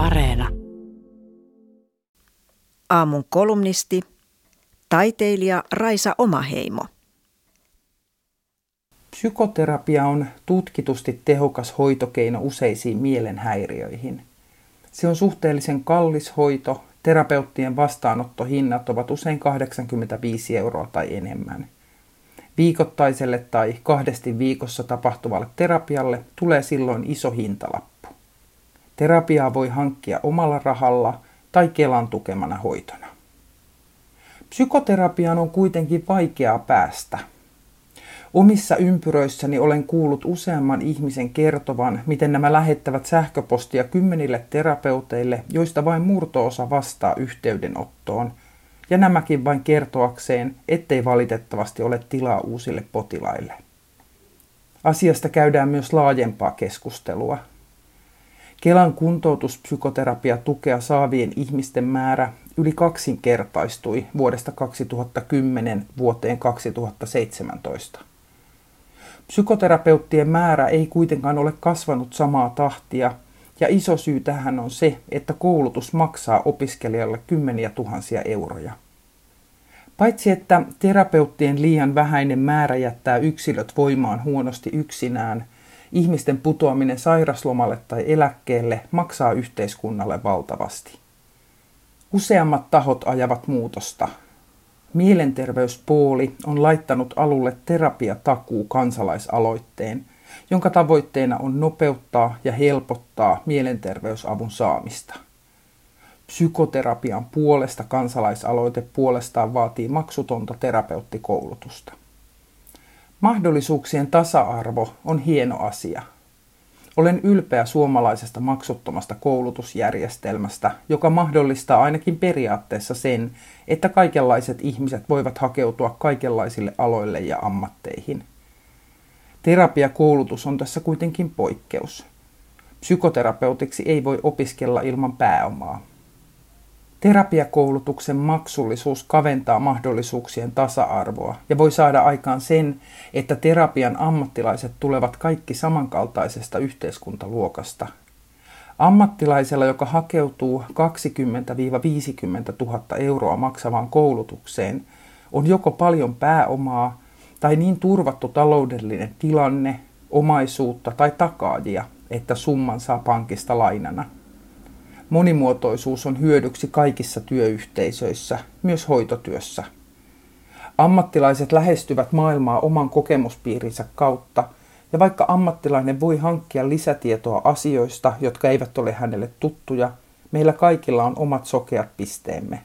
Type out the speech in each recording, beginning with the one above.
Areena. Aamun kolumnisti, taiteilija Raisa Omaheimo. Psykoterapia on tutkitusti tehokas hoitokeino useisiin mielenhäiriöihin. Se on suhteellisen kallis hoito, terapeuttien vastaanottohinnat ovat usein 85 euroa tai enemmän. Viikoittaiselle tai kahdesti viikossa tapahtuvalle terapialle tulee silloin iso hintalappu. Terapiaa voi hankkia omalla rahalla tai Kelan tukemana hoitona. Psykoterapiaan on kuitenkin vaikeaa päästä. Omissa ympyröissäni olen kuullut useamman ihmisen kertovan, miten nämä lähettävät sähköpostia kymmenille terapeuteille, joista vain murtoosa vastaa yhteydenottoon, ja nämäkin vain kertoakseen, ettei valitettavasti ole tilaa uusille potilaille. Asiasta käydään myös laajempaa keskustelua. Kelan kuntoutuspsykoterapia tukea saavien ihmisten määrä yli kaksinkertaistui vuodesta 2010 vuoteen 2017. Psykoterapeuttien määrä ei kuitenkaan ole kasvanut samaa tahtia, ja iso syy tähän on se, että koulutus maksaa opiskelijalle kymmeniä tuhansia euroja. Paitsi että terapeuttien liian vähäinen määrä jättää yksilöt voimaan huonosti yksinään, ihmisten putoaminen sairaslomalle tai eläkkeelle maksaa yhteiskunnalle valtavasti. Useammat tahot ajavat muutosta. Mielenterveyspooli on laittanut alulle terapiatakuu kansalaisaloitteen, jonka tavoitteena on nopeuttaa ja helpottaa mielenterveysavun saamista. Psykoterapian puolesta kansalaisaloite puolestaan vaatii maksutonta terapeuttikoulutusta. Mahdollisuuksien tasa-arvo on hieno asia. Olen ylpeä suomalaisesta maksuttomasta koulutusjärjestelmästä, joka mahdollistaa ainakin periaatteessa sen, että kaikenlaiset ihmiset voivat hakeutua kaikenlaisille aloille ja ammatteihin. Terapiakoulutus on tässä kuitenkin poikkeus. Psykoterapeutiksi ei voi opiskella ilman pääomaa. Terapiakoulutuksen maksullisuus kaventaa mahdollisuuksien tasa-arvoa ja voi saada aikaan sen, että terapian ammattilaiset tulevat kaikki samankaltaisesta yhteiskuntaluokasta. Ammattilaisella, joka hakeutuu 20-50 000 euroa maksavaan koulutukseen, on joko paljon pääomaa tai niin turvattu taloudellinen tilanne, omaisuutta tai takaajia, että summan saa pankista lainana – Monimuotoisuus on hyödyksi kaikissa työyhteisöissä, myös hoitotyössä. Ammattilaiset lähestyvät maailmaa oman kokemuspiirinsä kautta, ja vaikka ammattilainen voi hankkia lisätietoa asioista, jotka eivät ole hänelle tuttuja, meillä kaikilla on omat sokeat pisteemme.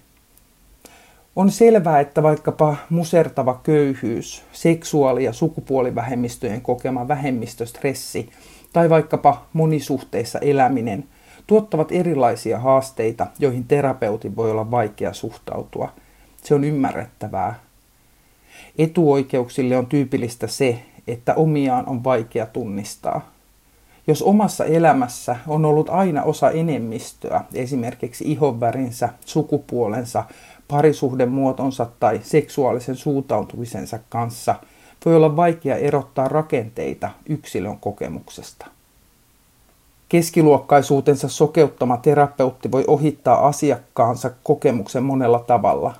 On selvää, että vaikkapa musertava köyhyys, seksuaali- ja sukupuolivähemmistöjen kokema vähemmistöstressi tai vaikkapa monisuhteissa eläminen – tuottavat erilaisia haasteita, joihin terapeutin voi olla vaikea suhtautua. Se on ymmärrettävää. Etuoikeuksille on tyypillistä se, että omiaan on vaikea tunnistaa. Jos omassa elämässä on ollut aina osa enemmistöä, esimerkiksi ihonvärinsä, sukupuolensa, parisuhdemuotonsa tai seksuaalisen suuntautumisensa kanssa, voi olla vaikea erottaa rakenteita yksilön kokemuksesta. Keskiluokkaisuutensa sokeuttama terapeutti voi ohittaa asiakkaansa kokemuksen monella tavalla.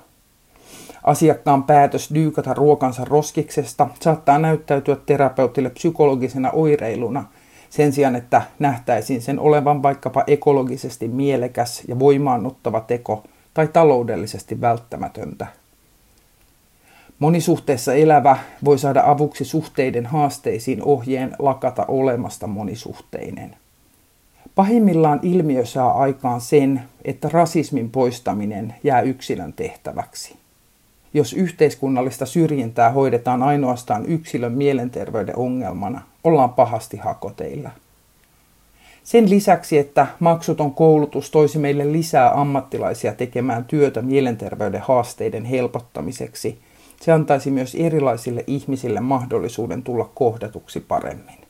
Asiakkaan päätös dyykata ruokansa roskiksesta saattaa näyttäytyä terapeutille psykologisena oireiluna sen sijaan, että nähtäisiin sen olevan vaikkapa ekologisesti mielekäs ja voimaannuttava teko tai taloudellisesti välttämätöntä. Monisuhteessa elävä voi saada avuksi suhteiden haasteisiin ohjeen lakata olemasta monisuhteinen. Pahimmillaan ilmiö saa aikaan sen, että rasismin poistaminen jää yksilön tehtäväksi. Jos yhteiskunnallista syrjintää hoidetaan ainoastaan yksilön mielenterveyden ongelmana, ollaan pahasti hakoteilla. Sen lisäksi, että maksuton koulutus toisi meille lisää ammattilaisia tekemään työtä mielenterveyden haasteiden helpottamiseksi, se antaisi myös erilaisille ihmisille mahdollisuuden tulla kohdatuksi paremmin.